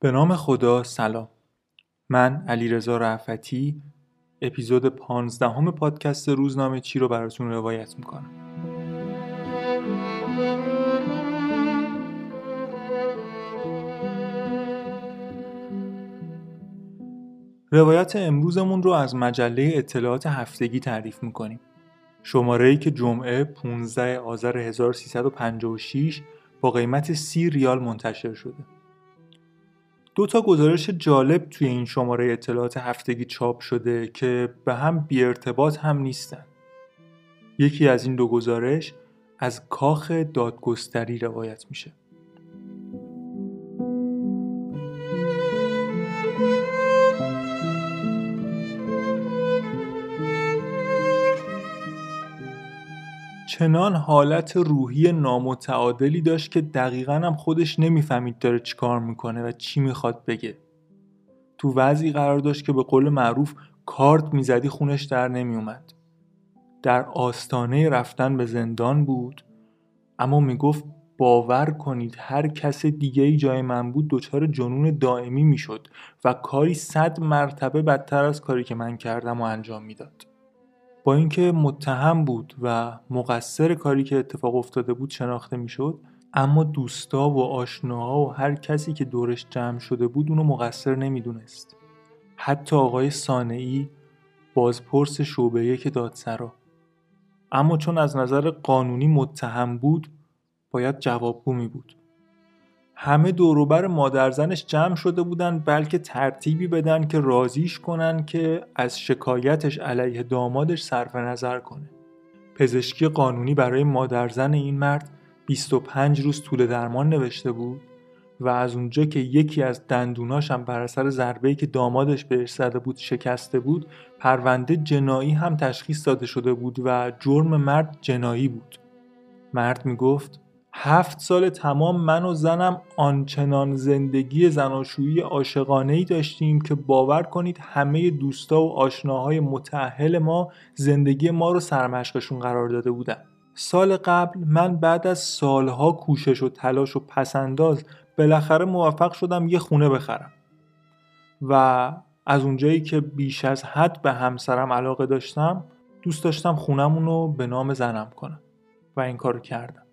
به نام خدا سلام. من علیرضا رعفتی اپیزود پانزدهم پادکست روزنامه چی رو براتون روایت می‌کنم. روایت امروزمون رو از مجله اطلاعات هفتگی تعریف می‌کنیم. شماره ای که جمعه 15 آذر 1356 با قیمت 30 ریال منتشر شده. دو تا گزارش جالب توی این شماره اطلاعات هفتگی چاپ شده که به هم بی ارتباط هم نیستن. یکی از این دو گزارش از کاخ دادگستری روایت میشه. چنان حالت روحی نامتعادلی داشت که دقیقا هم خودش نمی‌فهمید داره چیکار می‌کنه و چی می‌خواد بگه. تو وضعی قرار داشت که به قول معروف کارت می‌زدی خونش در نمیومد در آستانه رفتن به زندان بود اما می‌گفت باور کنید هر کس دیگه ای جای من بود دچار جنون دائمی می‌شد و کاری صد مرتبه بدتر از کاری که من کردم و انجام می‌داد. با اینکه متهم بود و مقصر کاری که اتفاق افتاده بود شناخته می‌شد اما دوستا و آشناها و هر کسی که دورش جمع شده بود اونو مقصر نمی‌دونست. حتی آقای سانعی بازپرس شعبه یک دادسرا اما چون از نظر قانونی متهم بود باید جوابگو می بود. همه دوروبر مادرزنش جمع شده بودن بلکه ترتیبی بدن که رازیش کنن که از شکایتش علیه دامادش صرف نظر کنه. پزشکی قانونی برای مادرزن این مرد 25 روز طول درمان نوشته بود و از اونجا که یکی از دندوناش هم بر اثر ضربه‌ای که دامادش بهش زده بود شکسته بود پرونده جنایی هم تشخیص داده شده بود و جرم مرد جنایی بود مرد می‌گفت هفت سال تمام من و زنم آنچنان زندگی زناشویی عاشقانه ای داشتیم که باور کنید همه دوستا و آشناهای متعهل ما زندگی ما رو سرمشقشون قرار داده بودن. سال قبل من بعد از سالها کوشش و تلاش و پسنداز بالاخره موفق شدم یه خونه بخرم. و از اونجایی که بیش از حد به همسرم علاقه داشتم دوست داشتم خونمون رو به نام زنم کنم و این کارو کردم.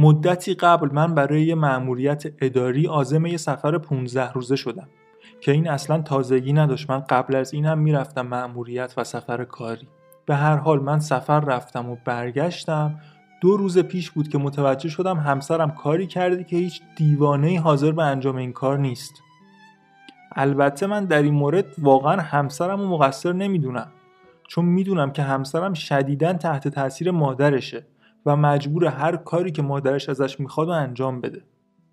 مدتی قبل من برای یه مأموریت اداری عازم یه سفر 15 روزه شدم که این اصلا تازگی نداشت. من قبل از این هم می‌رفتم مأموریت و سفر کاری. به هر حال من سفر رفتم و برگشتم. دو روز پیش بود که متوجه شدم همسرم کاری کرده که هیچ دیوانه حاضر به انجام این کار نیست. البته من در این مورد واقعا همسرم و مقصر نمی‌دونم چون می‌دونم که همسرم شدیدا تحت تاثیر مادرشه. و مجبور هر کاری که مادرش ازش می‌خواد و انجام بده.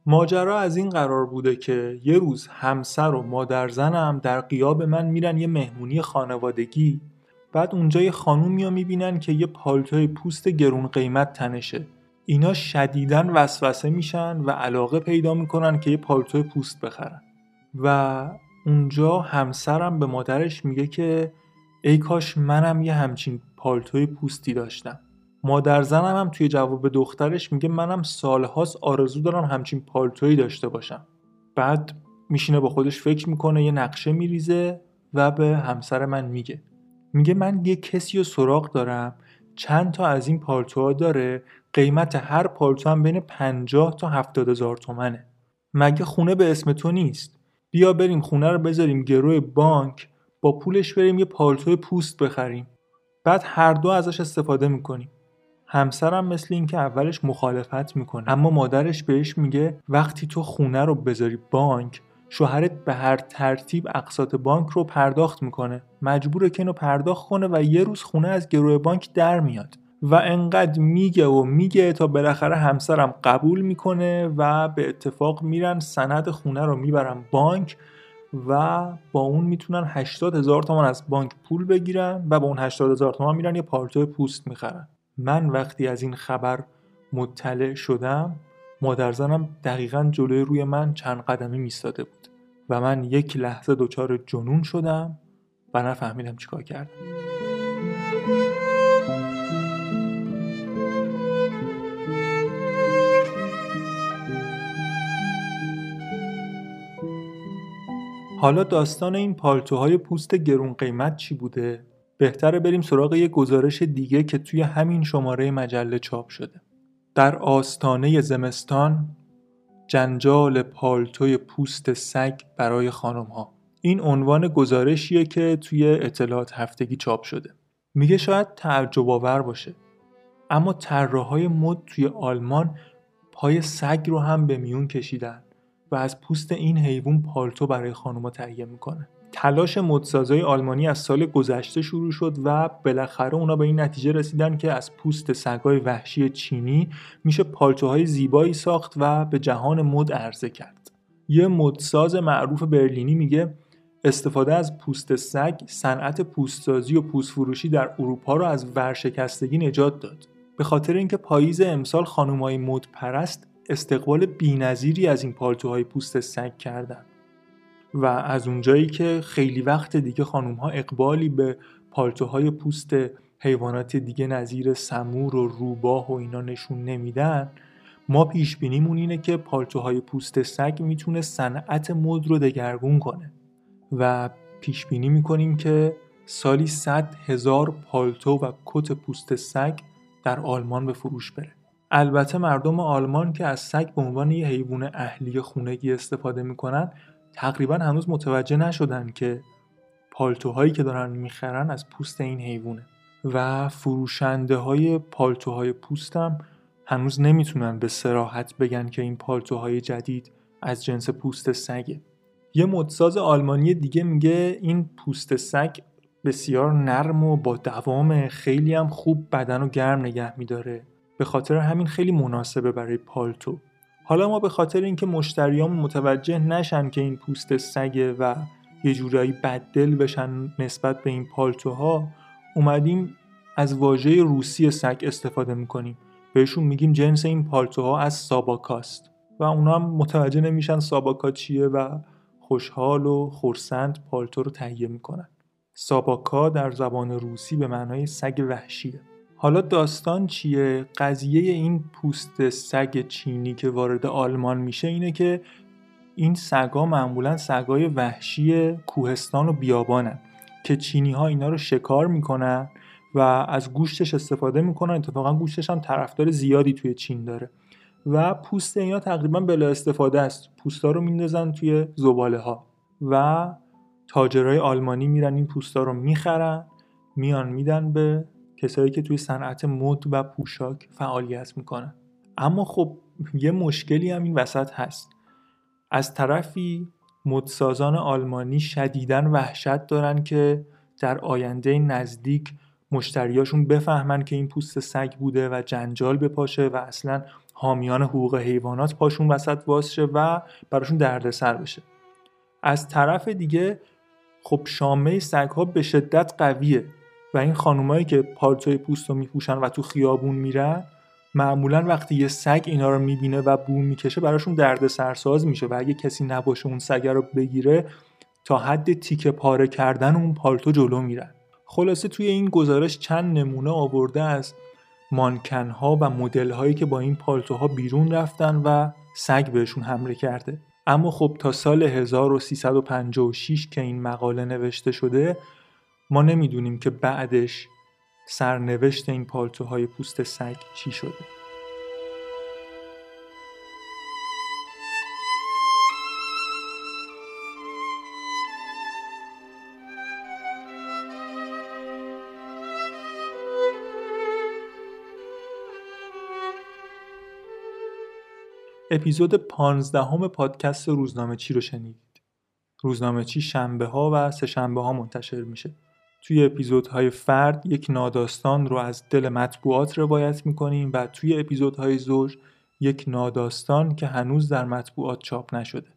ماجرا از این قرار بوده که یه روز همسر و مادر زنم در قیاب من میرن یه مهمونی خانوادگی. بعد اونجا یه خانوم میا می‌بینن که یه پالتوی پوست گرون قیمت تنشه. اینا شدیدن وسوسه میشن و علاقه پیدا می‌کنن که یه پالتوی پوست بخرن. و اونجا همسرم به مادرش میگه که ای کاش منم یه همچین پالتوی پوستی داشتم. مادر زنم هم توی جواب دخترش میگه منم سالهاست آرزو دارم همچین پالتویی داشته باشم. بعد میشینه با خودش فکر می‌کنه یه نقشه میریزه و به همسر من میگه. میگه من یه کسی رو سراغ دارم چند تا از این پالتوها داره قیمت هر پالتو هم بین 50 تا 70 هزار تومنه. مگه خونه به اسم تو نیست؟ بیا بریم خونه رو بذاریم گروه بانک با پولش بریم یه پالتو پوست بخریم. بعد هر دو ازش استفاده می‌کنیم. همسرم مثل اینکه اولش مخالفت می‌کنه اما مادرش بهش میگه وقتی تو خونه رو بذاری بانک شوهرت به هر ترتیب اقساط بانک رو پرداخت می‌کنه. مجبوره که اینو پرداخت کنه و یه روز خونه از گروه بانک در میاد. و انقدر میگه و میگه تا بالاخره همسرم قبول می‌کنه و به اتفاق میرن سند خونه رو می‌برن بانک و با اون می‌تونن 80 هزار تومان از بانک پول بگیرن و با اون 80 هزار تومان میرن یه پالتو پوست می‌خرن. من وقتی از این خبر مطلع شدم مادرزنم دقیقا جلوی روی من چند قدمی میستاده بود و من یک لحظه دچار جنون شدم و نفهمیدم چیکار کردم حالا داستان این پالتوهای پوست گرون قیمت چی بوده؟ بهتره بریم سراغ یه گزارش دیگه که توی همین شماره مجله چاپ شده. در آستانه زمستان جنجال پالتوی پوست سگ برای خانم ها. این عنوان گزارشیه که توی اطلاعات هفتگی چاپ شده. میگه شاید تعجب آور باشه. اما طراحهای مد توی آلمان پای سگ رو هم به میون کشیدن و از پوست این حیوان پالتو برای خانوما تهیه می‌کنه تلاش مدسازای آلمانی از سال گذشته شروع شد و بالاخره اونا به این نتیجه رسیدن که از پوست سگای وحشی چینی میشه پالتوهای زیبایی ساخت و به جهان مد عرضه کرد. یه مدساز معروف برلینی میگه استفاده از پوست سگ صنعت پوستسازی و پوست فروشی در اروپا رو از ورشکستگی نجات داد. به خاطر اینکه پاییز امسال خانمای مد پرست استقبال بینظیری از این پالتوهای پوست سگ کردن. و از اونجایی که خیلی وقت دیگه خانوم ها اقبالی به پالتوهای پوست حیوانات دیگه نظیر سمور و روباه و اینا نشون نمیدن ما پیش بینیمون اینه که پالتوهای پوست سگ می‌تونه صنعت مد رو دگرگون کنه و پیش بینی می‌کنیم که سالی 100 هزار پالتو و کت پوست سگ در آلمان به فروش بره. البته مردم آلمان که از سگ به عنوان یه حیوان اهلی خونگی استفاده می‌کنن تقریبا هنوز متوجه نشدن که پالتوهایی که دارن می‌خرن از پوست این حیوانه و فروشنده های پالتوهای پوستم هنوز نمی‌تونن به سراحت بگن که این پالتوهای جدید از جنس پوست سگه. یه مدساز آلمانی دیگه میگه این پوست سگ بسیار نرم و با دوام خیلی هم خوب بدن و گرم نگه میداره. به خاطر همین خیلی مناسبه برای پالتو. حالا ما به خاطر اینکه مشتریام متوجه نشن که این پوست سگه و یه جورایی بددل بشن نسبت به این پالتوها اومدیم از واژه روسی سگ استفاده می‌کنیم. بهشون میگیم جنس این پالتوها از ساباکاست و اونا هم متوجه نمیشن ساباکا چیه و خوشحال و خورسند پالتو رو تهیه می‌کنن. ساباکا در زبان روسی به معنای سگ وحشیه. حالا داستان چیه؟ قضیه این پوست سگ چینی که وارد آلمان میشه اینه که این سگا معمولا سگای وحشی کوهستان و بیابانن که چینی ها اینا رو شکار می‌کنن و از گوشتش استفاده می‌کنن اتفاقا گوشتش هم طرفدار زیادی توی چین داره و پوست اینا تقریبا بلا استفاده است پوستا رو میندازن توی زباله ها و تاجرای آلمانی میرن این پوستا رو می‌خرن میان میدن به کسایی که توی صنعت مد و پوشاک فعالیت می‌کنن. اما خب یه مشکلی هم این وسط هست. از طرفی مدسازان آلمانی شدیدن وحشت دارن که در آینده نزدیک مشتریاشون بفهمن که این پوست سگ بوده و جنجال بپاشه و اصلا حامیان حقوق حیوانات پاشون وسط واس و براشون دردسر بشه. از طرف دیگه خب شامه سگ ها به شدت قویه. و این خانومایی که پالتوی پوست رو میپوشن و تو خیابون میرن معمولا وقتی یه سگ اینا رو می‌بینه و بو می‌کشه براشون درد سرساز میشه و اگه کسی نباشه اون سگ رو بگیره تا حد تیکه پاره کردن اون پالتو جلو میرن. خلاصه توی این گزارش چند نمونه آورده از مانکنها و مدل هایی که با این پالتوها بیرون رفتن و سگ بهشون حمله کرده. اما خب تا سال 1356 که این مقاله نوشته شده ما نمی‌دونیم که بعدش سرنوشت این پالتوهای پوست سگ چی شده. اپیزود پانزدهم پادکست روزنامه چی رو شنیدید؟ روزنامه چی شنبه ها و سه شنبه ها منتشر میشه. توی اپیزودهای فرد یک ناداستان رو از دل مطبوعات روایت می‌کنیم و توی اپیزودهای زوج یک ناداستان که هنوز در مطبوعات چاپ نشده.